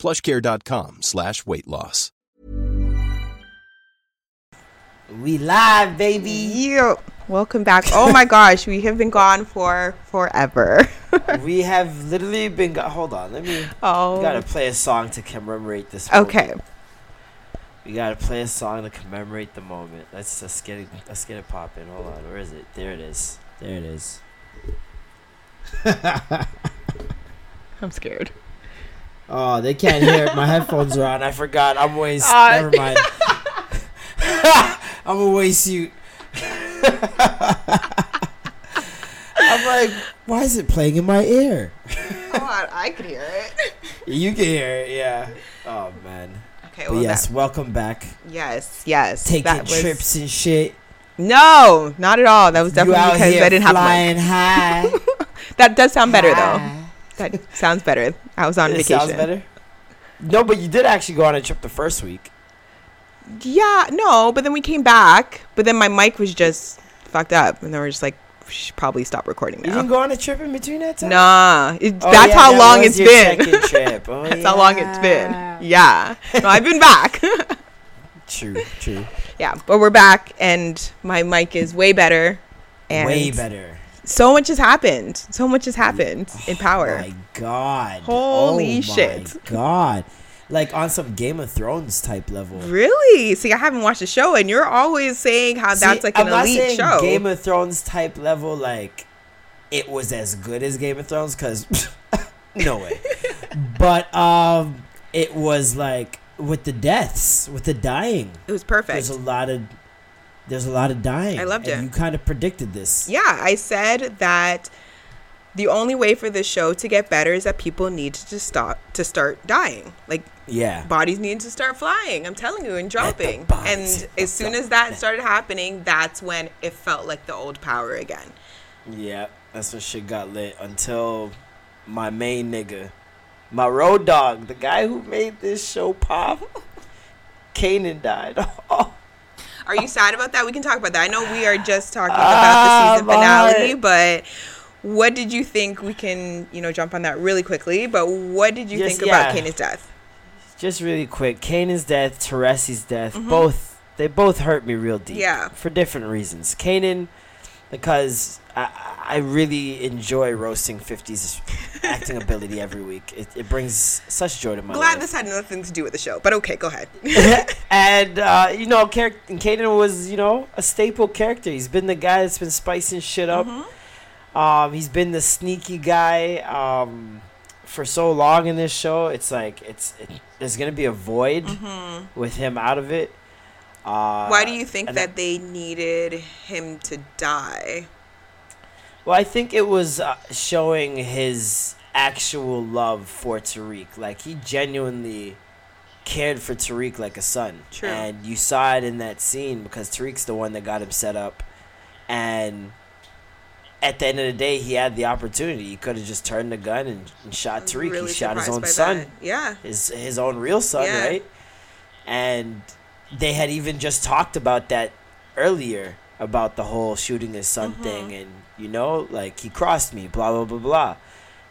plushcare.com slash weight loss. We live, baby. You. Welcome back. Oh my gosh, we have been gone for forever. we have literally been. Go- Hold on, let me. oh. We gotta play a song to commemorate this. Moment. Okay. We gotta play a song to commemorate the moment. Let's let's get it. Let's get it popping. Hold on, where is it? There it is. There it is. I'm scared. Oh, they can't hear it. My headphones are on. I forgot. I'm waste. Uh, Never mind. I'm a waste suit. I'm like, why is it playing in my ear? Come on, I could hear it. You can hear it, yeah. Oh man. Okay, well, yes, that- welcome back. yes, yes. Taking that was- trips and shit. No, not at all. That was definitely out because I didn't have flying my. high. That does sound better though. That sounds better. I was on It vacation. sounds better. No, but you did actually go on a trip the first week. Yeah, no, but then we came back, but then my mic was just fucked up, and then we're just like, we should probably stop recording You now. didn't go on a trip in between that time. Nah, it, Oh, that's yeah, how that long it's been. trip. Oh, that's how long it's been. yeah. Yeah, no, I've been back. True, true. yeah, but we're back, and my mic is way better. And Way better. So much has happened. So much has happened in Power. My God. Holy oh shit. My God. Like on some Game of Thrones type level. Really? See, I haven't watched the show, and you're always saying how that's like an I'm not elite saying show. Game of Thrones type level, like it was as good as Game of Thrones, because no way. but um, it was like with the deaths, with the dying. it was perfect. There's a lot of there's a lot of dying. I loved and it. You kind of predicted this. Yeah, I said that the only way for this show to get better is that people need to stop to start dying. Like Yeah. bodies need to start flying. I'm telling you, and dropping. And as soon as that started happening, that's when it felt like the old power again. Yeah, that's when shit got lit until my main nigga, my road dog, the guy who made this show pop, Kanan died. Oh, Are you sad about that? We can talk about that. I know we are just talking Ah, about the season finale, but what did you think? We can, you know, jump on that really quickly. But what did you Yes, think about yeah. Kanan's death? just really quick, Kanan's death, Teresi's death, both they both hurt me real deep. Mm-hmm. Yeah. For different reasons. Kanan, because I, I really enjoy roasting 50's acting ability every week. It, it brings such joy to my Glad life. this had nothing to do with the show, but okay, go ahead. and uh, you know, Kanan was you know a staple character. He's been the guy that's been spicing shit up. Mm-hmm. Um, he's been the sneaky guy um, for so long in this show. It's like it's it, there's gonna be a void with him out of it. Uh. Why do you think that they needed him to die? Well, I think it was uh, showing his actual love for Tariq. Like he genuinely cared for Tariq like a son. True. And you saw it in that scene because Tariq's the one that got him set up. And at the end of the day, he had the opportunity. He could have just turned the gun and, and shot Tariq. Really he shot his own son, that. Yeah. his his own real son, Yeah. right? And they had even just talked about that earlier about the whole shooting his son Mm-hmm. thing, and you know, like he crossed me, blah blah blah blah,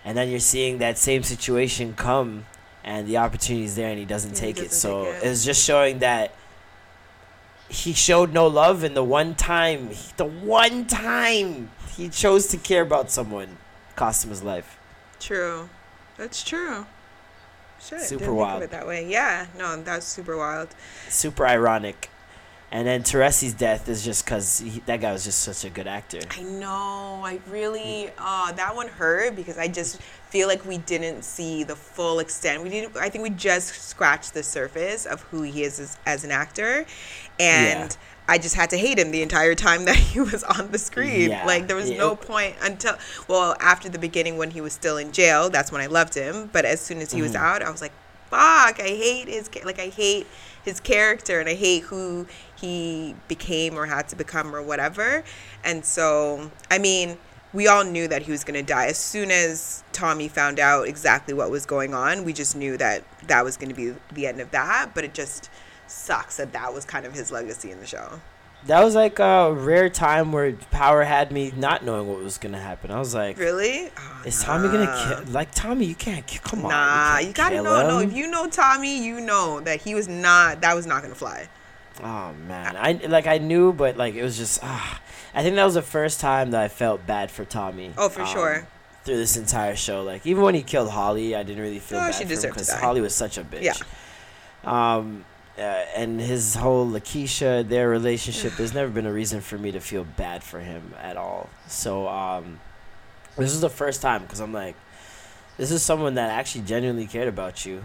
and then you're seeing that same situation come, and the opportunity is there, and he doesn't he take it. doesn't So take it. it was just showing that he showed no love, and the one time, the one time he chose to care about someone, cost him his life. True. That's true. Shit, Super wild. Think of it that way. Yeah. No, that's super wild. super ironic. And then Teresi's death is just because that guy was just such a good actor. I know. I really. Uh, that one hurt because I just feel like we didn't see the full extent. We didn't. I think we just scratched the surface of who he is as, as an actor, and. Yeah. I just had to hate him the entire time that he was on the screen. Yeah. Like there was Yeah. no point until well after the beginning when he was still in jail. That's when I loved him. But as soon as he was Mm-hmm. out, I was like, "Fuck! I hate his like I hate his character and I hate who he became or had to become or whatever. And so, I mean, we all knew that he was going to die. As soon as Tommy found out exactly what was going on, we just knew that that was going to be the end of that. But it just sucks that that was kind of his legacy in the show. That was like a rare time where Power had me not knowing what was gonna happen. I was like, Really? Oh, "Is Tommy nah. gonna kill? Like Tommy, you can't kill. Come on, Nah, you, you, gotta know. No, if you know Tommy, you know that he was not. That was not gonna fly. Oh man, I like I knew, but like it was just. Ah, I think that was the first time that I felt bad for Tommy. Oh, for um, sure. Through this entire show, like even when he killed Holly, I didn't really feel Oh, bad she for him because. Holly was such a bitch. Yeah. Um, uh, and his whole Lakeisha, their relationship, there's never been a reason for me to feel bad for him at all. So um, this is the first time because I'm like, this is someone that actually genuinely cared about you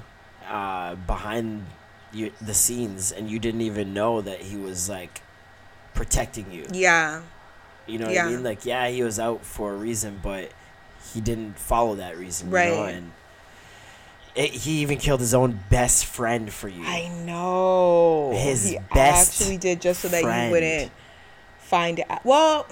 uh, behind you, the scenes, and you didn't even know that he was like protecting you. Yeah. You know what Yeah. I mean? Like, yeah, he was out for a reason, but he didn't follow that reason. You know? Right. And it, he even killed his own best friend for you. I know. His he best actually did just so that friend. he wouldn't find it. Well,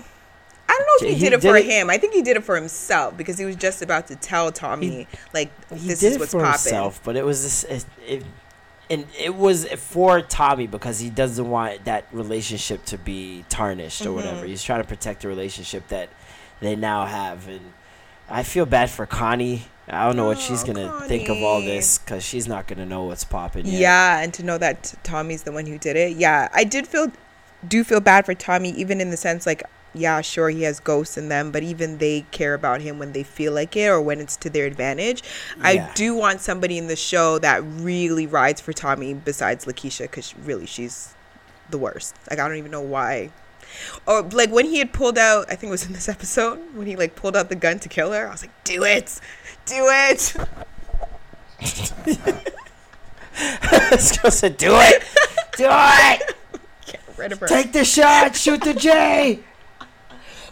I don't know if he, He did it did for it- him. I think he did it for himself because he was just about to tell Tommy like he this did is it what's for popping. himself, but it was this. It, it, and it was for Tommy because he doesn't want that relationship to be tarnished or Mm-hmm. whatever. He's trying to protect the relationship that they now have, and I feel bad for Connie. I don't know what she's oh, gonna think of all this because she's not gonna know what's popping. yet. Yeah, and to know that Tommy's the one who did it. Yeah, I did feel do feel bad for Tommy even in the sense like yeah, sure he has ghosts in them, but even they care about him when they feel like it or when it's to their advantage. I do want somebody in the show that really rides for Tommy besides Lakeisha cuz really she's the worst. Like I don't even know why. Or like when he had pulled out, I think it was in this episode when he like pulled out the gun to kill her. I was like, "Do it. Do it." girl said, "Do it, do it, Get rid of her. take the shot, shoot the J."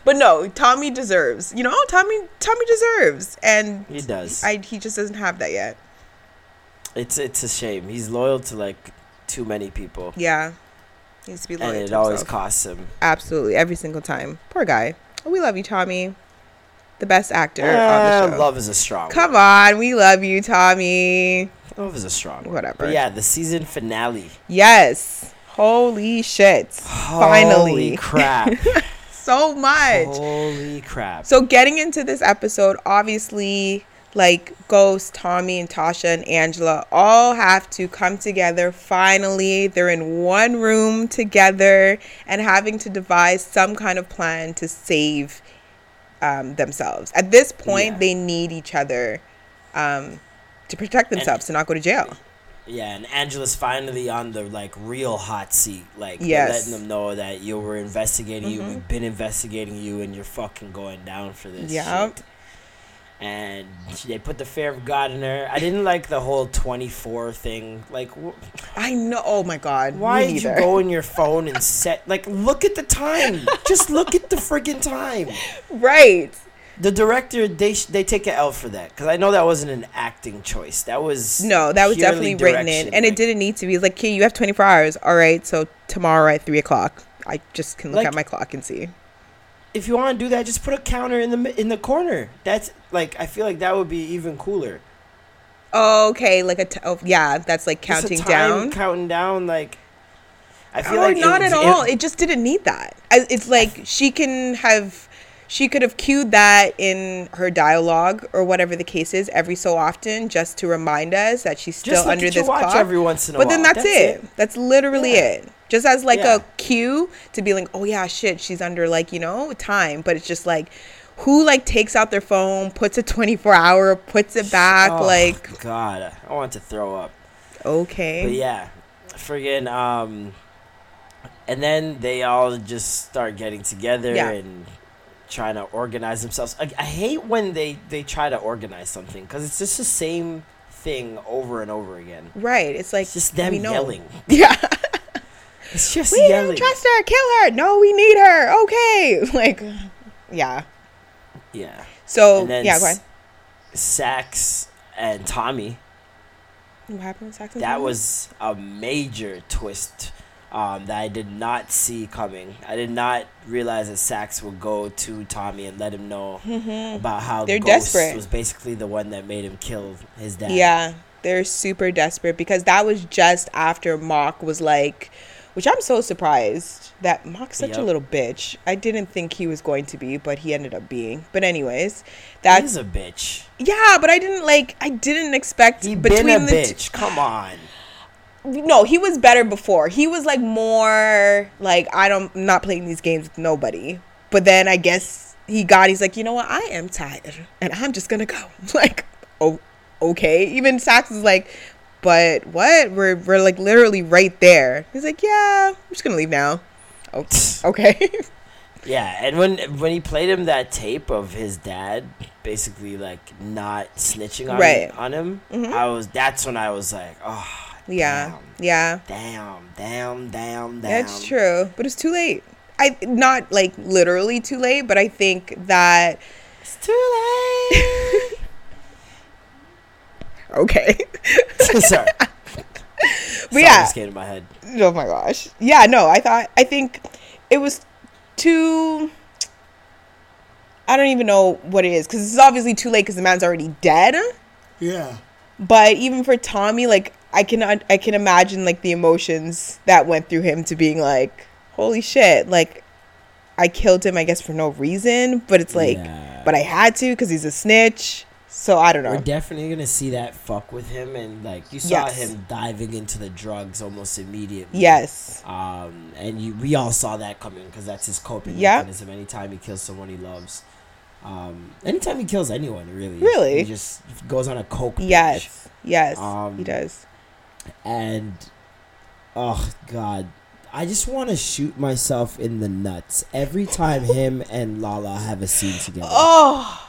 But no, Tommy deserves. You know, Tommy Tommy deserves, and He does. I he just doesn't have that yet. It's it's a shame. He's loyal to like too many people, Yeah, he needs to be loyal and it always costs him. Absolutely, every single time. Poor guy. We love you, Tommy. The best actor Eh, on the show. love is a strong. Come on, we love you, Tommy. love is a strong. Whatever. But yeah, the season finale. Yes. Holy shit. Finally. Holy crap! So much. Holy crap! So getting into this episode, obviously, like Ghost, Tommy, and Tasha and Angela all have to come together. Finally, they're in one room together and having to devise some kind of plan to save um, themselves. At this point, Yeah. they need each other um, to protect themselves to not go to jail. Yeah, and Angela's finally on the like real hot seat. Like Yes. letting them know that you were investigating you. We've been investigating you, and you're fucking going down for this. Yep. And they put the fear of God in her. I didn't like the whole 24 thing. Like, wh- I know. Oh my God. why did you go in your phone and set like look at the time? Just look at the friggin' time. Right. The director they sh- they take a L for that because I know that wasn't an acting choice. That was No, that was definitely written in, and it didn't need to be. Like, okay, you have 24 hours. All right, so tomorrow at three o'clock, I just can look Like- at my clock and see. If you want to do that, just put a counter in the in the corner. That's like I feel like that would be even cooler. Oh, okay, like a t- oh, yeah, that's like counting time down. counting down. Like I feel Oh, like not it, at all. It just didn't need that. I, it's like she can have, she could have cued that in her dialogue or whatever the case is every so often, just to remind us that she's still under this watch clock. every once in a but while. then that's, it. That's literally Yeah. it. Just as like Yeah. a cue to be like, oh yeah, shit, she's under like you know time. But it's just like, who like takes out their phone, puts a twenty four hour, puts it back, Oh, like God, I want to throw up. okay, But yeah, friggin' um, and then they all just start getting together Yeah. and trying to organize themselves. I, I hate when they they try to organize something because it's just the same thing over and over again. right? It's like It's just them we know. yelling. Yeah. It's just we yelling. don't trust her. Kill her. No, we need her. Okay. Like, yeah. yeah. So And then yeah, go ahead. S- Sax and Tommy What happened with Saxon? That Tommy? was a major twist um, that I did not see coming. I did not realize that Saxe would go to Tommy and let him know about how Mm-hmm. They're Ghost desperate. was basically the one that made him kill his dad. Yeah, they're super desperate because that was just after Mock was like, which I'm so surprised that Mock's such a little bitch. I didn't think he was going to be, but he ended up being. But anyways, that's a bitch. yeah. But I didn't like. I didn't expect He between been a the t- bitch. Come on. no, he was better before. He was like more like I don't I'm not playing these games with nobody. But then I guess he got he's like, you know what, I am tired and I'm just gonna go. Like, oh okay. Even Saxe is like, but what? We're we're like literally right there. He's like, Yeah, I'm just gonna leave now. Oh, okay. Yeah, and when when he played him that tape of his dad basically like not snitching on Right. Mm-hmm. on him, I was that's when I was like, oh yeah. Yeah. damn, damn, damn, damn. That's true. But it's too late. I not like literally too late, but I think that It's too late. Okay. Sorry. But yeah. just my head. Oh my gosh. Yeah, no, I thought I think it was too I don't even know what it is cuz it's obviously too late cuz the man's already dead. Yeah. But even for Tommy like I can I can imagine like the emotions that went through him to being like holy shit, like I killed him I guess for no reason, but it's like Yeah. but I had to cuz he's a snitch. So I don't know. We're definitely gonna see that fuck with him, and like you saw Yes. him diving into the drugs almost immediately. yes. Um, and you, we all saw that coming because that's his coping Yeah. mechanism. Anytime he kills someone he loves, um, anytime he kills anyone, really, Really? he just goes on a coke. binge. Yes. Yes. Um, he does. and oh god, I just want to shoot myself in the nuts every time him and Lala have a scene together. Oh,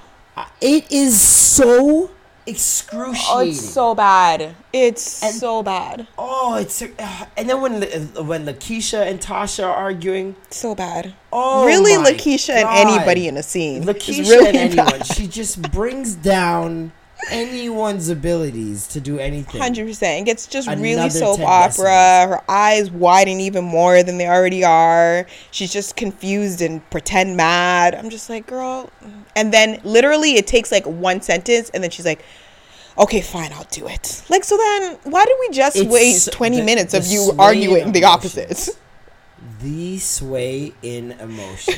It is so excruciating. oh it's so bad. It's And- so bad. Oh, it's uh, and then when La- when Lakeisha and Tasha are arguing, So bad. oh really, my Lakeisha and anybody in a scene. is Lakeisha really and anyone, bad. she just brings down anyone's abilities to do anything. Hundred percent. It gets just really soap opera. Her eyes widen even more than they already are. She's just confused and pretend mad. I'm just like, girl. And then literally, it takes like one sentence, and then she's like, "Okay, fine, I'll do it." Like, so then why did we just It's waste 20 the- minutes of you arguing in the opposites? The sway in emotions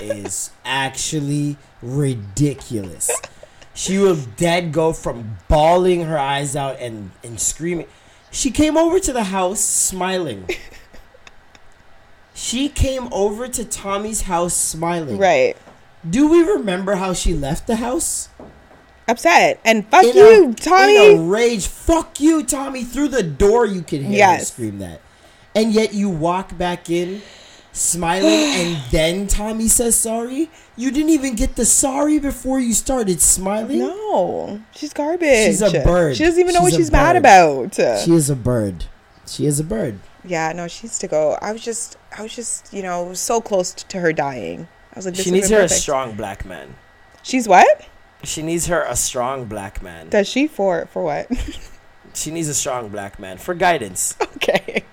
is actually ridiculous. She will dead go from bawling her eyes out and, and screaming. She came over to the house smiling. She came over to Tommy's house smiling. Right. Do we remember how she left the house? Upset and fuck In you, a, Tommy. In a rage. Fuck you, Tommy. Through the door, you could hear her scream that. And yet you walk back in smiling, and then Tommy says sorry. You didn't even get the sorry before you started smiling. No, she's garbage. She's a bird. She doesn't even know She's what she's mad about. She is a bird. She is a bird. yeah, no, she needs to go. I was just, I was just, you know, so close to her dying. I was like, she needs her a strong black man. She's what? She needs her a strong black man. Does she for for what? She needs a strong black man for guidance. okay.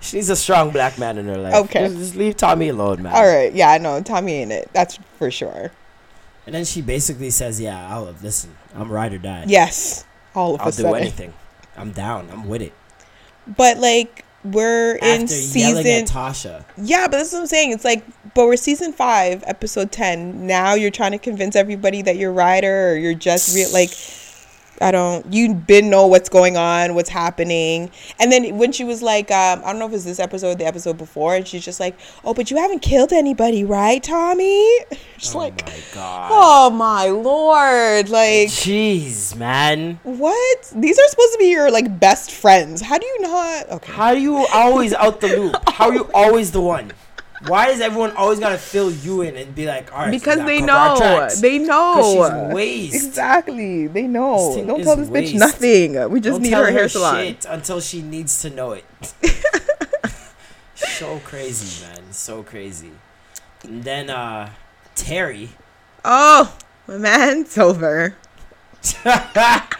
She needs a strong black man in her life. Okay. Just, just leave Tommy alone, man. All right. Yeah, I know. Tommy ain't it. That's for sure. And then she basically says, "Yeah, I'll listen. I'm ride or die. Yes. All of I'll a do anything. I'm down. I'm with it." But like we're in After yelling season Tasha, Yeah, but that's what I'm saying. It's like, but we're season five, episode ten. Now you're trying to convince everybody that you're Ryder or you're just real. Like, I don't. You been know what's going on, what's happening. And then when she was like, um, I don't know if it was this episode, or the episode before, and she's just like, "Oh, but you haven't killed anybody, right, Tommy?" Just oh like, my god, oh my lord, like jeez, man. what? These are supposed to be your like best friends. How do you not? Okay. How are you always out the loop? How are you always the one? Why is everyone always gotta fill you in and be like, all right, because they know they know. she's waste. exactly they know don't tell this bitch nothing we just Don't need tell her hair salon until she needs to know it. so crazy, man. So crazy. And then uh Terry. oh my it's over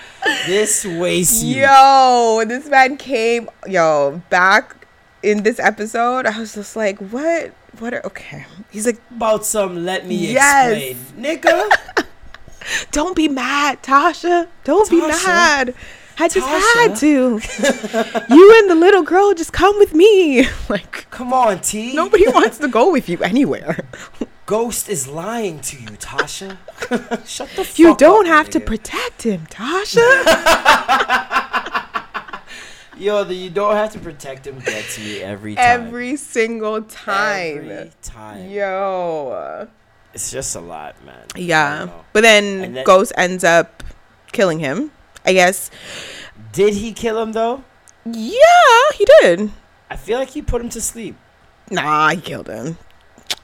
This wastes you. Yo, this man came, yo, back in this episode, I was just like, what? What? Are, okay. He's like, About some, let me Yes. explain, nigga. don't be mad, Tasha. Don't be mad. I just Tasha? had to. you and the little girl just come with me. Like, Come on, T. nobody wants to go with you anywhere. Ghost is lying to you, Tasha. Shut the fuck up. You don't have to protect him, Tasha. Yo, the you don't have to protect him gets me every time. Every single time. Every time. Yo. It's just a lot, man. Yeah. But then that- Ghost ends up killing him. I guess. Did he kill him though? Yeah, he did. I feel like he put him to sleep. Nah, he killed him.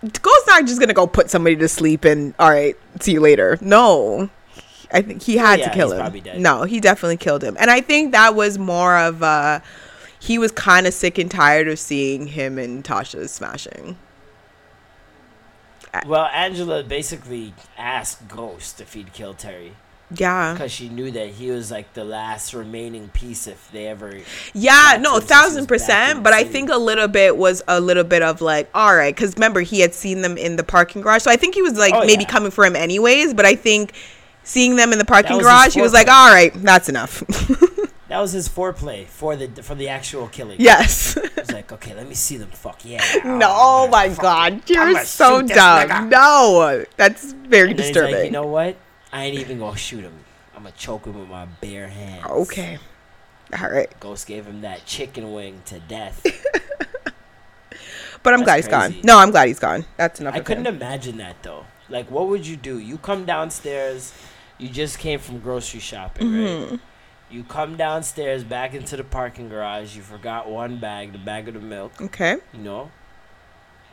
Ghost's not just gonna go put somebody to sleep and all right, see you later. No. I think he had yeah, to kill him. No, he definitely killed him. And I think that was more of uh he was kind of sick and tired of seeing him and Tasha smashing. Well, Angela basically asked Ghost if he'd kill Terry Yeah. because she knew that he was like the last remaining piece if they ever. Yeah, no, thousand is back in percent. But I think a little bit was a little bit of like, all right, because remember he had seen them in the parking garage, so I think he was like Oh, maybe yeah. coming for him anyways. But I think seeing them in the parking garage, he was like, all right, that's enough. That was his foreplay for the for the actual killing. yes. He's like, okay, let me see them. Fuck yeah. no, oh my god, it. you're so dumb. No, that's very And then he's disturbing. like, you know what? I ain't even gonna shoot him. I'm gonna choke him with my bare hands. okay, all right, Ghost gave him that chicken wing to death. but I'm That's glad he's gone. No, I'm glad he's gone. That's enough. I couldn't him. imagine that though. Like, what would you do? You come downstairs. You just came from grocery shopping, Mm-hmm. right? You come downstairs back into the parking garage. You forgot one bag, the bag of the milk. Okay. You know,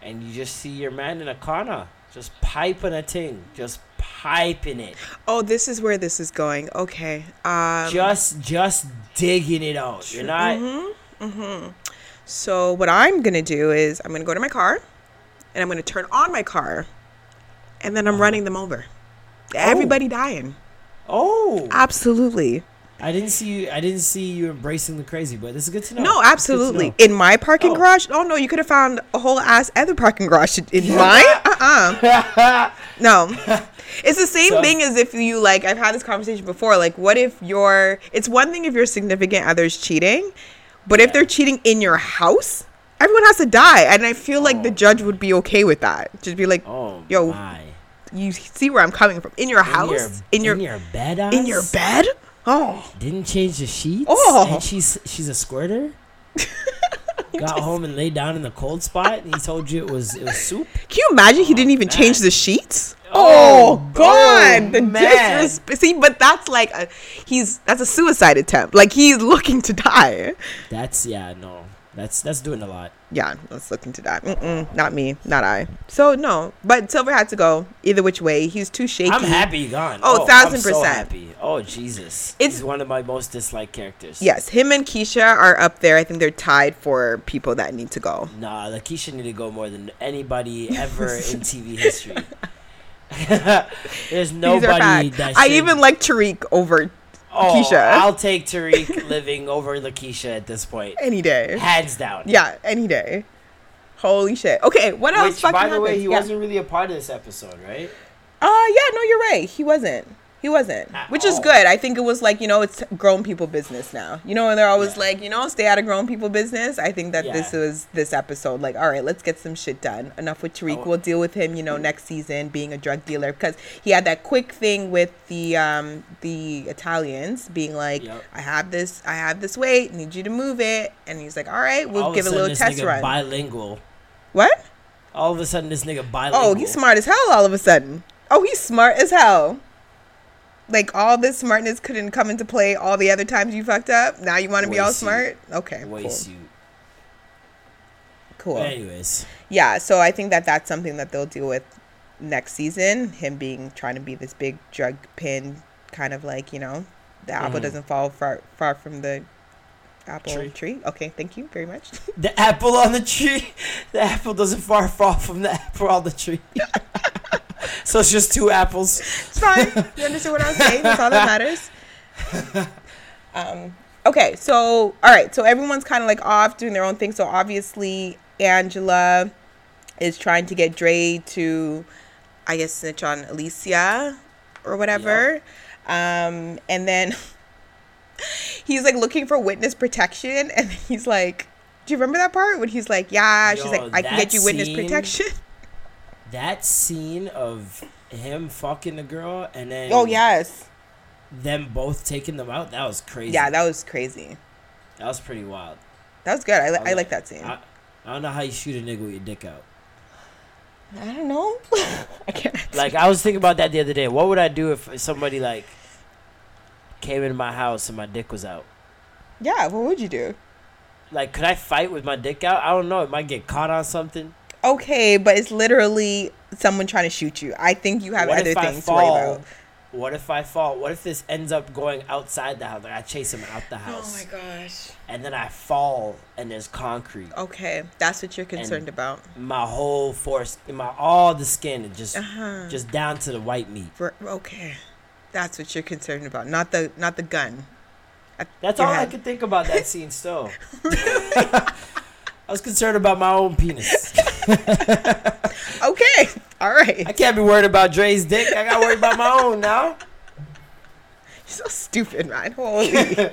and you just see your man in a corner, just piping a thing, just piping it, Oh, this is where this is going. Okay. Um, just just digging it out. You're not. Mm-hmm. So what I'm gonna do is I'm gonna go to my car, and I'm gonna turn on my car, and then I'm running them over. Everybody dying. Oh, Absolutely. I didn't see you. I didn't see you embracing the crazy, but this is good to know. No, It's good to absolutely. know. In my parking Oh. garage? Oh no, you could have found a whole ass other parking garage in mine. Uh uh No. It's the same So- thing as if you like I've had this conversation before. Like what if your it's one thing if your significant other's cheating, but if they're cheating in your house, everyone has to die. And I feel like the Oh. judge would be okay with that. Just be like, Oh, Yo, my. You see where I'm coming from. In your house? In your in your bed, in your bed? Oh. Didn't change the sheets. Oh. and she's she's a squirter. Got home and laid down in the cold spot, and he told you it was it was soup. Can you imagine he didn't oh, even man. change the sheets? Oh, Oh, God, oh, the man. disrespect. See, but that's like a he's that's a suicide attempt. Like he's looking to die. That's yeah, no, that's that's doing a lot. Yeah, that's looking to die. Mm-mm, not me, not I. So no, but Silver had to go either which way. He's too shaky. I'm happy you gone. Oh, oh I'm thousand so percent. happy. Oh Jesus, It's- he's one of my most disliked characters. Yes, him and Keisha are up there. I think they're tied for people that need to go. Nah, Lakeisha need to go more than anybody ever in TV history. There's nobody that I should- even like Tariq over oh, Keisha. I'll take Tariq living over Lakeisha at this point, any day. hands down. Yeah, any day. Holy shit. Okay, what else? Which, fucking by the way, he Yeah. wasn't really a part of this episode, right? Uh, yeah, no, you're right. He wasn't. He wasn't. At Which is good. I think it was like, you know, it's grown people business now. You know, and they're always Yeah. like, you know, stay out of grown people business. I think that this was this episode. Like, all right, let's get some shit done. Enough with Tariq. Oh. We'll deal with him, you know, next season being a drug dealer because he had that quick thing with the um the Italians being like, Yep. I have this, I have this weight, need you to move it, and he's like, all right, we'll All give a little test run. Bilingual. what? All of a sudden, this nigga bilingual. Oh, he's smart as hell all of a sudden. Oh, he's smart as hell. Like all this smartness couldn't come into play all the other times you fucked up. Now you want to be all smart? Okay, Waste cool. you. Cool. Anyways, Yeah, so I think that that's something that they'll deal with next season. Him being trying to be this big drug pin, kind of like you know, the apple Mhm. doesn't fall far far from the apple Tree. tree. Okay, thank you very much. the apple on the tree. The apple doesn't far fall from the apple on the tree. so it's just two apples. it's fine. You understand what I'm saying? That's all that matters. um, okay, so all right, so everyone's kind of like off doing their own thing. So obviously, Angela is trying to get Dre to, I guess, snitch on Alicia or whatever. Um, and then he's like looking for witness protection, and he's like, "Do you remember that part when he's like, yeah?" she's Yo, like, "I can get you witness scene- protection." That scene of him fucking the girl and then oh yes, them both taking them out, that was crazy. yeah, that was crazy. that was pretty wild. That was good. I, li- I was like that scene. I, I don't know how you shoot a nigga with your dick out. I don't know. I can't. Like I was thinking about that the other day. What would I do if somebody like came into my house and my dick was out? yeah, what would you do? Like, could I fight with my dick out? I don't know. It might get caught on something. Okay, but it's literally someone trying to shoot you. I think you have what other things to worry about. What if I fall? What if this ends up going outside the house? Like I chase him out the house. Oh my gosh. and then I fall and there's concrete. Okay, that's what you're concerned And- about. My whole force, my all the skin, and just Uh-huh. just down to the white meat. For, okay, that's what you're concerned about. Not the not the gun. That's all I could think about that scene. Still, was concerned about my own penis. Okay, all right. I can't be worried about Dre's dick. I got worry about my own now. You're so stupid, man. Holy.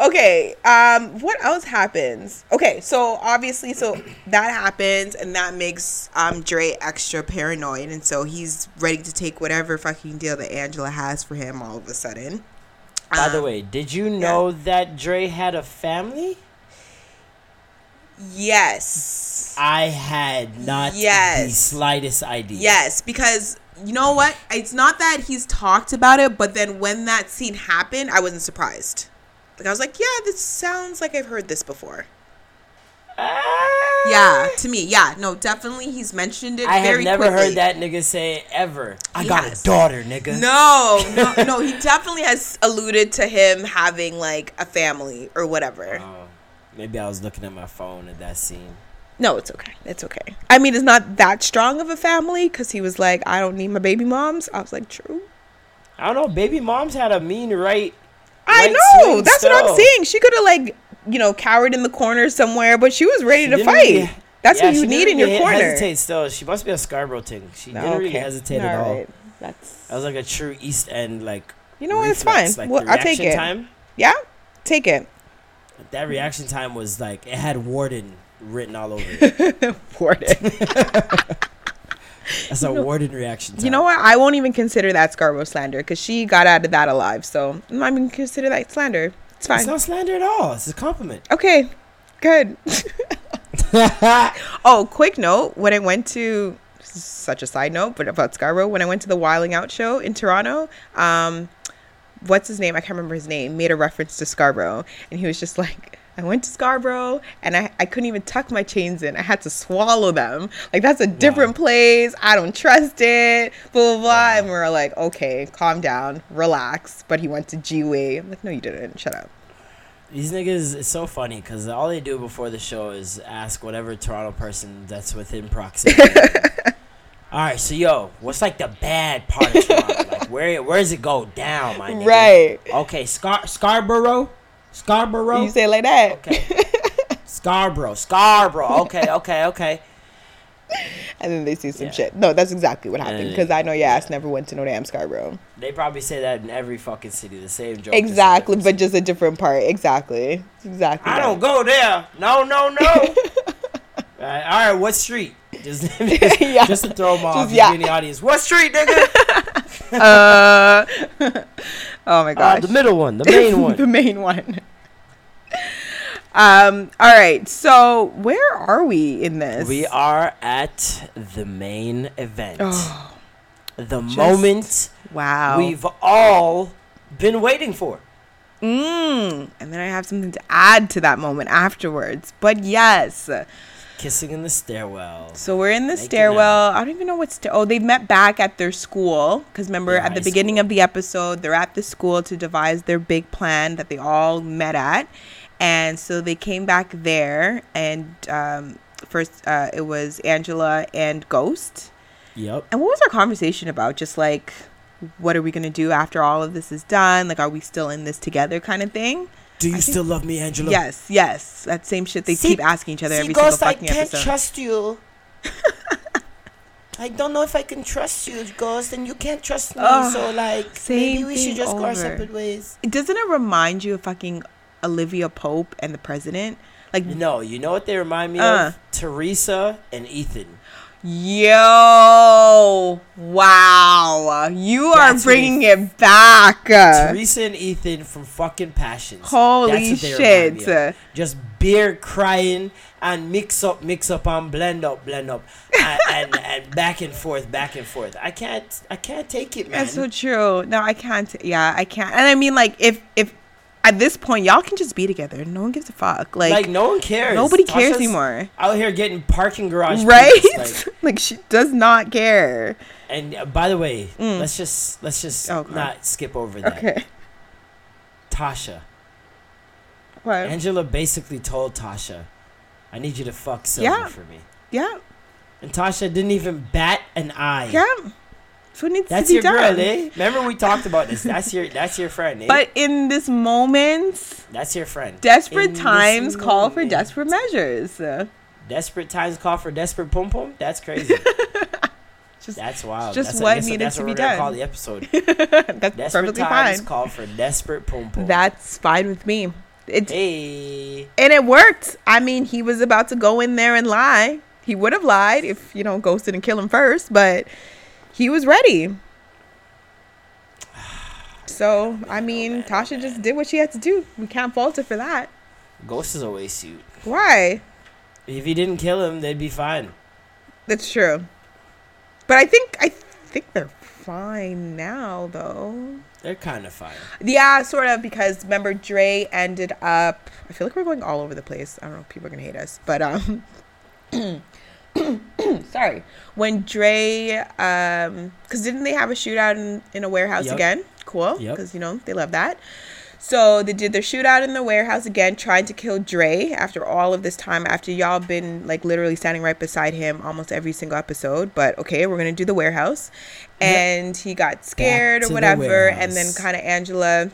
okay. Um. What else happens? Okay. So obviously, so that happens, and that makes um Dre extra paranoid, and so he's ready to take whatever fucking deal that Angela has for him. All of a sudden. By the Um, way, did you know that Dre had a family? Yes. I had not the slightest idea. Yes, because you know what? It's not that he's talked about it, but then when that scene happened, I wasn't surprised. Like I was like, yeah, this sounds like I've heard this before. Ah. Yeah, to me, yeah, no, definitely he's mentioned it. I have never quickly. heard that nigga say it ever. I got Yes. a daughter, nigga. No, no, no. He definitely has alluded to him having like a family or whatever. Oh, maybe I was looking at my phone at that scene. No, it's okay. It's okay. I mean, it's not that strong of a family because he was like, I don't need my baby moms. I was like, true. I don't know. Baby moms had a mean right. I right know. That's what I'm still. saying. She could have like, you know, cowered in the corner somewhere, but she was ready She to fight. really- That's yeah, what you need didn't in your corner. Hesitate still. She must be a Scarborough thing. She didn't really hesitate at all. Alright. That's That was like a true East End like. You know what? It's fine. Like Well, I'll take it. Time, yeah. Take it. That reaction time was like it had Warden written all over it. Warden. That's a Warden reaction time. you know what? I won't even consider that Scarborough slander because she got out of that alive. So I'm not even consider that slander. It's fine. It's not slander at all. It's a compliment. okay. Good. oh, quick note. When I went to such a side note, but about Scarborough, when I went to the Wild 'N Out show in Toronto, um, what's his name? I can't remember his name. Made a reference to Scarborough, and he was just like, "I went to Scarborough, and I, I couldn't even tuck my chains in. I had to swallow them. Like that's a different place. I don't trust it. Blah blah blah." And we are like, "Okay, calm down, relax." But he went to G Way. I'm like, "No, you didn't. Shut up." These niggas, it's so funny because all they do before the show is ask whatever Toronto person that's within proximity. all right, so yo, what's like the bad part of Toronto? like where where does it go down, my nigga? Right. Okay, Scar Scarborough, Scarborough. You say it like that. Okay. Scarborough, Scarborough. Okay, okay, okay. and then they see some Yeah. shit. No, that's exactly what happened because I know your ass never went to no damn Scarborough. They probably say that in every fucking city. The same joke. Exactly, but just a different part. Exactly, exactly. I that. don't go there. No, no, no. all, right, all right, what street? Just, just, Yeah. just to throw them off. Just- yeah. in the audience. What street, nigga? Uh, oh my Uh, the middle one, the main one. the main one. Um. All right. So where are we in this? We are at the main event. Oh, the moment wow. we've all been waiting for. Mm. And then I have something to add to that moment afterwards. But yes. Kissing in the stairwell. So we're in the Making stairwell. I don't even know what's. Sta- oh, they've met back at their school. Because remember, Their at the beginning school. of the episode, they're at the school to devise their big plan that they all met at. And so they came back there. And um, first, uh, it was Angela and Ghost. Yep. And what was our conversation about? Just like what are we gonna do after all of this is done? Like, are we still in this together, kind of thing? Do you still love me, Angela? Yes, yes, that same shit they keep asking each other every single fucking I can't episode. trust you. I don't know if I can trust you, Ghost, and you can't trust me. Ugh, so, like, maybe we should thing just go our separate ways. Doesn't it remind you of fucking Olivia Pope and the president? Like, No, you know what they remind me Uh. of? Theresa and Ethan. Yo, wow, you are That's what bringing it- it back. Theresa and Ethan from fucking Passions. Holy That's what they shit. Just beer crying and mix up, mix up and blend up, blend up, and, and, and back and forth, back and forth. I can't, I can't take it, man. That's so true. No, I can't. Yeah, I can't. And I mean, like, if if at this point y'all can just be together, no one gives a fuck. Like, like no one cares. nobody cares Tasha's anymore. Out here getting parking garage, right? peeps, Like, like- she does not care. and uh, by the way, let's just let's just Mm. Okay. not skip over that. Okay. Tasha, What? Angela basically told Tasha, "I need you to fuck Silver Yeah. for me," yeah. and Tasha didn't even bat an eye. Yeah. That's what needs That's to be your done. girl, eh? Remember we talked about this. That's your that's your friend, eh? But in this moment, that's your friend. desperate In times call for desperate measures. Desperate times call for desperate pum pum. That's crazy. Just, That's wild. just that's, what guess needed that's to what be done. Call the episode. that's Desperate perfectly times fine. call for desperate pum pum. That's fine with me. It hey. and it worked. I mean, he was about to go in there and lie. He would have lied if you know Ghost didn't kill him first, but he was ready. So I mean, Tasha just did what she had to do. We can't fault her for that. Ghost is a waste suit. Why? If he didn't kill him, they'd be fine. That's true. But I think I think they're fine now, though. They're kind of fine. Yeah, sort of because remember Dre ended up. I feel like we're going all over the place. I don't know if people are gonna hate us, but um, sorry. When Dre um, because didn't they have a shootout in in a warehouse Yep. again? Cool, Yep. because you know they love that. So they did their shootout in the warehouse again, trying to kill Dre after all of this time, after y'all been like literally standing right beside him almost every single episode. But okay, we're gonna do the warehouse. And he got scared to or whatever, and then kind of Angela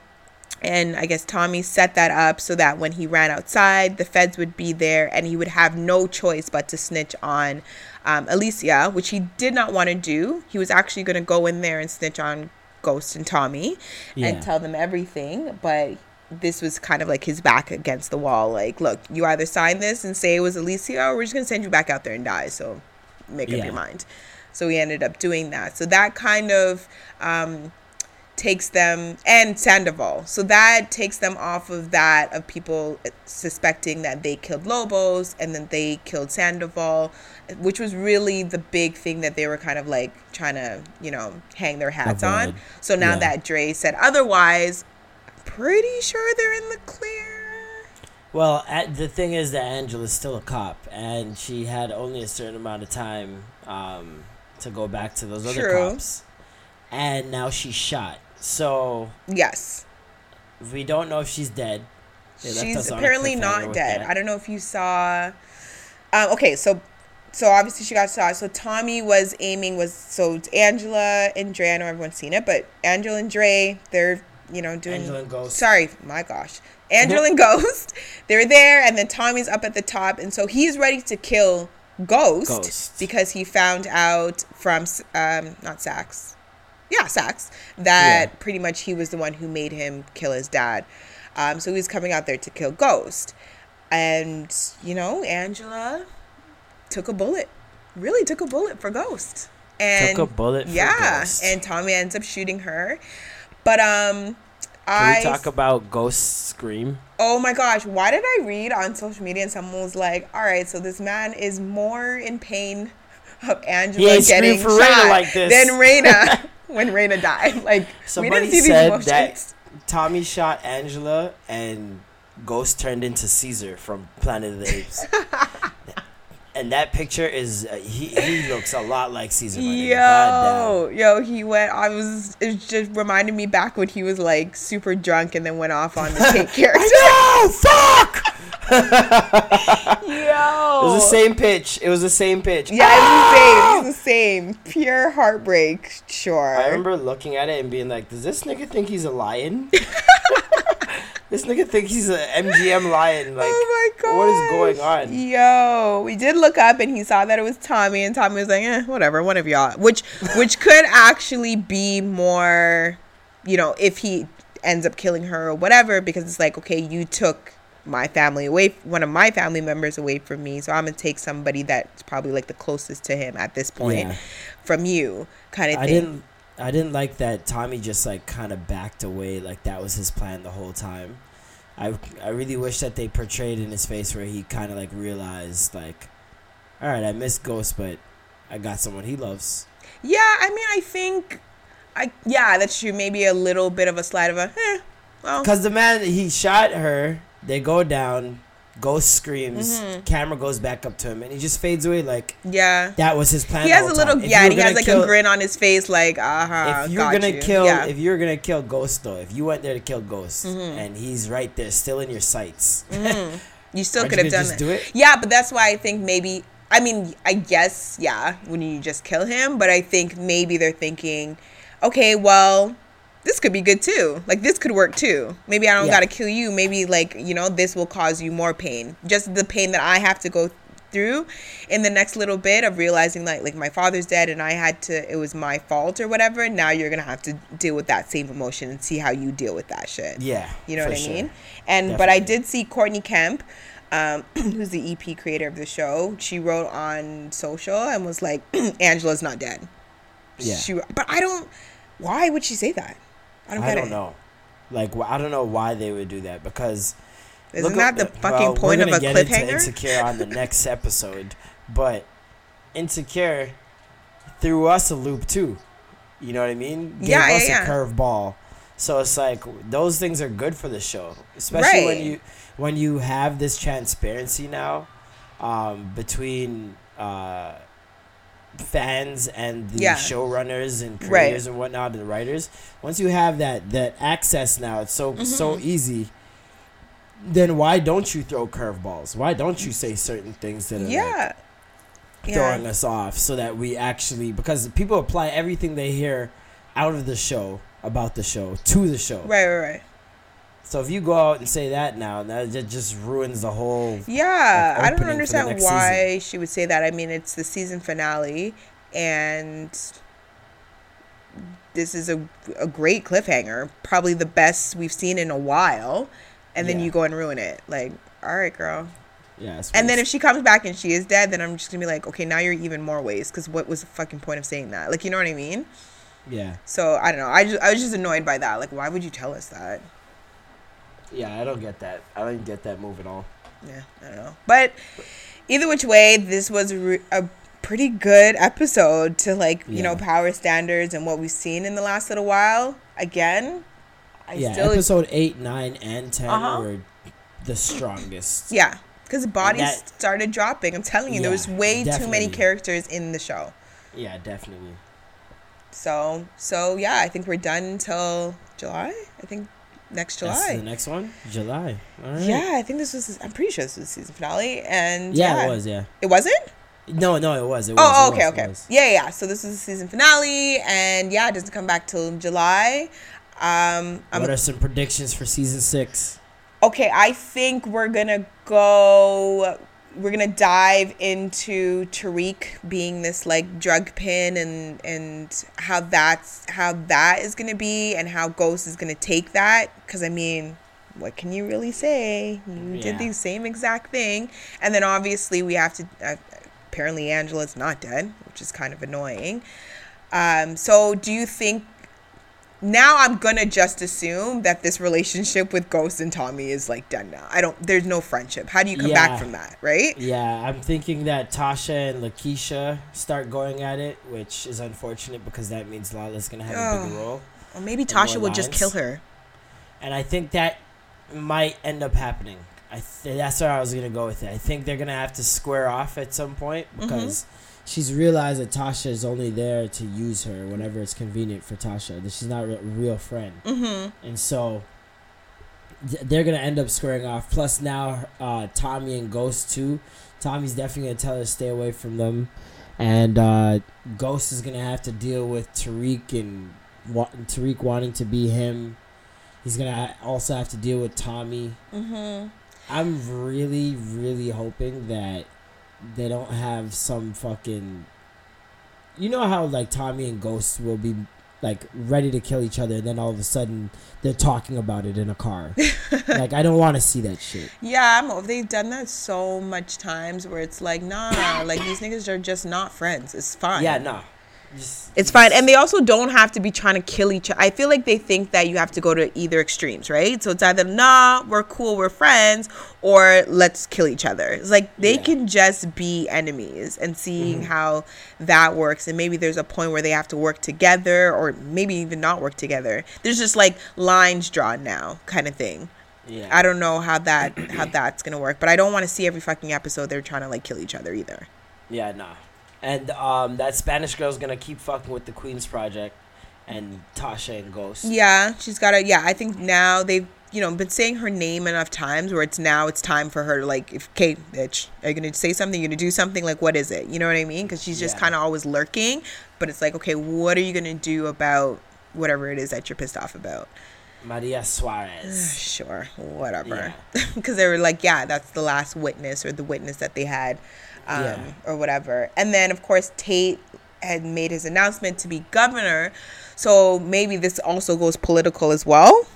and I guess Tommy set that up so that when he ran outside, the feds would be there and he would have no choice but to snitch on um, Alicia, which he did not want to do. He was actually going to go in there and snitch on Ghost and Tommy Yeah. and tell them everything, but this was kind of like his back against the wall. Like, look, you either sign this and say it was Alicia, or we're just going to send you back out there and die. So make up Yeah. your mind. So he ended up doing that. So that kind of um, takes them and Sandoval. So that takes them off of that of people suspecting that they killed Lobos and then they killed Sandoval, which was really the big thing that they were kind of like trying to, you know, hang their hats on. So now Yeah. that Dre said otherwise, pretty sure they're in the clear. Well, the thing is that Angela's still a cop, and she had only a certain amount of time um, to go back to those other cops, and now she's shot. So Yes. we don't know if she's dead. They She's us on a apparently not dead. that. I don't know if you saw. Um, okay, so so obviously she got shot. So Tommy was aiming was so Angela and Dre. I know everyone's seen it, but Angela and Dre, they're you know doing. Angela and Ghost. Sorry, my gosh, Angela and Ghost. They're there, and then Tommy's up at the top, and so he's ready to kill Ghost, Ghost. because he found out from um not Saxe, yeah Saxe that Yeah. pretty much he was the one who made him kill his dad. Um, so he was coming out there to kill Ghost. And, you know, Angela took a bullet. Really took a bullet for Ghost. And Took a bullet for yeah, Ghost. and Tommy ends up shooting her. But um Can I we talk about Ghost Scream? Oh my gosh, why did I read on social media and someone was like, "All right, so this man is more in pain of Angela getting shot like this." than Raina when Raina died." Like Somebody we didn't see said that Tommy shot Angela and Ghost turned into Caesar from Planet of the Apes. and that picture is uh, he he looks a lot like Caesar. Yo, yo, he went. I was. It just reminded me back when he was like super drunk and then went off on the take character. No, fuck! Yo, It was the same pitch. It was the same pitch. Yeah, it was the same. It was the same. Pure heartbreak. Sure. I remember looking at it and being like, "Does this nigga think he's a lion? this nigga think he's a MGM lion? Like, oh my god. what is going on?" Yo, we did look up and he saw that it was Tommy, and Tommy was like, "Eh, whatever, one of y'all." Which, which could actually be more, you know, if he ends up killing her or whatever, because it's like, okay, you took my family away, one of my family members away from me, so I'm gonna take somebody that's probably like the closest to him at this point Yeah. from you, kind of I thing. didn't. I didn't like that Tommy just like kind of backed away, like that was his plan the whole time. I I really wish that they portrayed in his face where he kind of like realized like, all right, I missed Ghost, but I got someone he loves. Yeah, I mean, I think, I yeah, that's true. Maybe a little bit of a slide of a, eh, well, Cause the man he shot her, they go down, Ghost screams, Mm-hmm. camera goes back up to him, and he just fades away. Like yeah. that was his plan. He has a little. Yeah, and he has like kill- a grin on his face, like, uh huh. If you're gonna kill, yeah. Mm-hmm. if you're gonna kill Ghost though, if you went there to kill Ghost, and he's right there, still in your sights, you still could have done do it? Yeah, but that's why I think maybe. I mean, I guess yeah, when you just kill him, but I think maybe they're thinking, okay, well, this could be good too. Like this could work too. Maybe I don't Yeah. got to kill you. Maybe like you know this will cause you more pain. Just the pain that I have to go through in the next little bit of realizing like like my father's dead and I had to it was my fault or whatever. Now you're gonna have to deal with that same emotion and see how you deal with that shit. yeah, You know what I sure. mean? And but I did see Courtney Kemp, um, who's the EP creator of the show. She wrote on social and was like, "Angela's not dead." Yeah. She, but I don't. Why would she say that? I don't I don't know. Like I don't know why they would do that because Isn't that at- the fucking well, point of a get into? Insecure on the next episode, but Insecure threw us a loop too. You know what I mean? Gave Yeah, yeah, us yeah. a curveball. So it's like those things are good for the show, especially when you when you have this transparency now um, between uh, fans and the Yeah. showrunners and Right. creators and whatnot and the writers. Once you have that that access now, it's so Mm-hmm. so easy. Then why don't you throw curveballs? Why don't you say certain things that are like, throwing Yeah. us off so that we actually because people apply everything they hear out of the show about the show to the show. Right, right, right. So if you go out and say that now, that just ruins the whole. Yeah, like, I don't opening for the understand why she would say that. I mean, it's the season finale, and this is a a great cliffhanger, probably the best we've seen in a while. And then Yeah. you go and ruin it. Like, all right, girl. Yeah. And then if she comes back and she is dead, then I'm just gonna be like, okay, now you're even more waste. Because what was the fucking point of saying that? Like, you know what I mean? yeah, So I don't know. I just I was just annoyed by that. Like, why would you tell us that? Yeah, I don't get that. I don't get that move at all. Yeah, I don't know. But either which way, this was a, re- a pretty good episode to like you know power standards and what we've seen in the last little while. Again, I yeah, still episode eight, nine, and 10 Uh-huh. were the strongest. yeah because bodies that- started dropping. I'm telling you, there was Yeah, way too many characters in the show. Yeah, definitely. So so yeah, I think we're done until July. I think next That's July. the next one, July. All right. Yeah, I think this was. I'm pretty sure this was the season finale, and Yeah, it was. Yeah. It wasn't. No, no, it was. It was. Oh, it okay, was, okay. was. Yeah, yeah. So this is the season finale, and yeah, it doesn't come back till July. Um, I'm, what are some predictions for season six? okay, I think we're gonna go. We're gonna dive into Tariq being this like drug pin, and and how that's how that is gonna be, and how Ghost is gonna take that. Because I mean, what can you really say? You Yeah. did the same exact thing, and then obviously we have to. Uh, apparently, Angela's not dead, which is kind of annoying. Um, so do you think? Now I'm gonna just assume that this relationship with Ghost and Tommy is like done now. I don't. There's no friendship. How do you come Yeah. back from that, right? Yeah, I'm thinking that Tasha and Lakeisha start going at it, which is unfortunate because that means Lala's gonna have a bigger role. Or maybe Tasha will just kill her. and I think that might end up happening. I th- that's where I was gonna go with it. I think they're gonna have to square off at some point Mm-hmm. She's realized that Tasha is only there to use her whenever it's convenient for Tasha. That she's not a real friend, Mm-hmm. and so th- they're gonna end up squaring off. Plus now, uh, Tommy and Ghost too. Tommy's definitely gonna tell her to stay away from them, and uh, Ghost is gonna have to deal with Tariq and wa- Tariq wanting to be him. He's gonna ha- also have to deal with Tommy. Mm-hmm. I'm really, really hoping that they don't have some fucking. You know how like Tommy and Ghost will be like ready to kill each other, and then all of a sudden they're talking about it in a car. like I don't want to see that shit. Yeah, I'm, they've done that so much times where it's like, nah, like these niggas are just not friends. It's fine. Yeah, no. It's fine. And they also don't have to be trying to kill each other. I feel like they think that you have to go to either extremes, right? So it's either, nah, we're cool, we're friends, or let's kill each other. It's like they Yeah. can just be enemies and seeing mm-hmm. how that works. And maybe there's a point where they have to work together or maybe even not work together. There's just like lines drawn now, kind of thing. yeah. I don't know how that how that's gonna work, but I don't want to see every fucking episode they're trying to like kill each other either. Yeah, nah. And um, that Spanish girl's gonna keep fucking with the Queen's Project, and Tasha and Ghost. Yeah, she's got to. Yeah, I think now they've you know been saying her name enough times where it's now it's time for her to like, if Kate, bitch, are you gonna say something? you're gonna do something? Like, what is it? You know what I mean? Because she's just Yeah. kind of always lurking, but it's like, okay, what are you gonna do about whatever it is that you're pissed off about? Maria Suarez. Sure, whatever. Because they were like, yeah, that's the last witness or the witness that they had, um, Yeah. or whatever. And then, of course, Tate had made his announcement to be governor. So maybe this also goes political as well,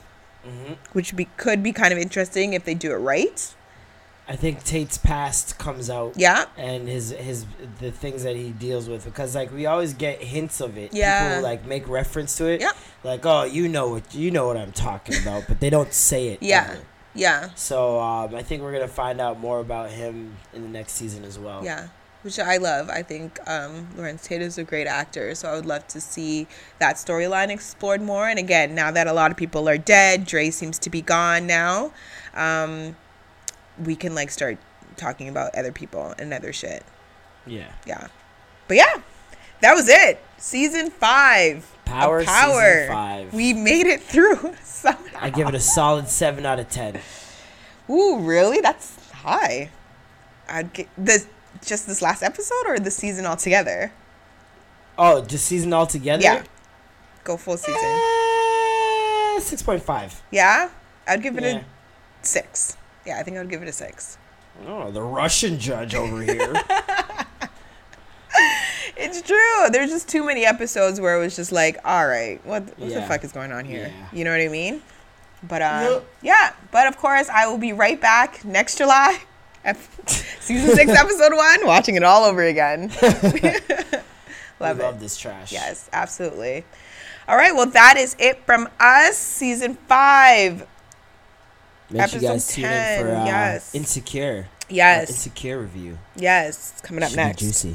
Mm-hmm. which be, could be kind of interesting if they do it right. I think Tate's past comes out. Yeah. And his his the things that he deals with because like we always get hints of it. Yeah. People like make reference to it. Yeah. Like oh you know what you know what I'm talking about, but they don't say it. Yeah. ever. Yeah. So um, I think we're gonna find out more about him in the next season as well. Yeah. Which I love. I think um, Larenz Tate is a great actor, so I would love to see that storyline explored more. And again, now that a lot of people are dead, Dre seems to be gone now. Um, we can like start talking about other people and other shit. Yeah. Yeah. But yeah, that was it. Season five. Power, Power. season five. We made it through somehow. I give it a solid seven out of ten. Ooh, really? That's high. I'd get this just this last episode or the season altogether. Oh, just season altogether? Yeah. Go full season. Eh, six point five. Yeah? I'd give it Yeah. a six. Yeah, I think I would give it a six. Oh, the Russian judge over here. It's true. There's just too many episodes where it was just like, all right, what, what the fuck is going on here? Yeah. You know what I mean? But um, yeah. But of course, I will be right back next July, season six, episode one, watching it all over again. Love we it. love this trash. Yes, absolutely. All right, well, that is it from us, season five. Make sure you guys Episode tune in 10, for uh, yes. Insecure. Yes, Uh, Insecure review. yes, it's coming up Should be next. juicy.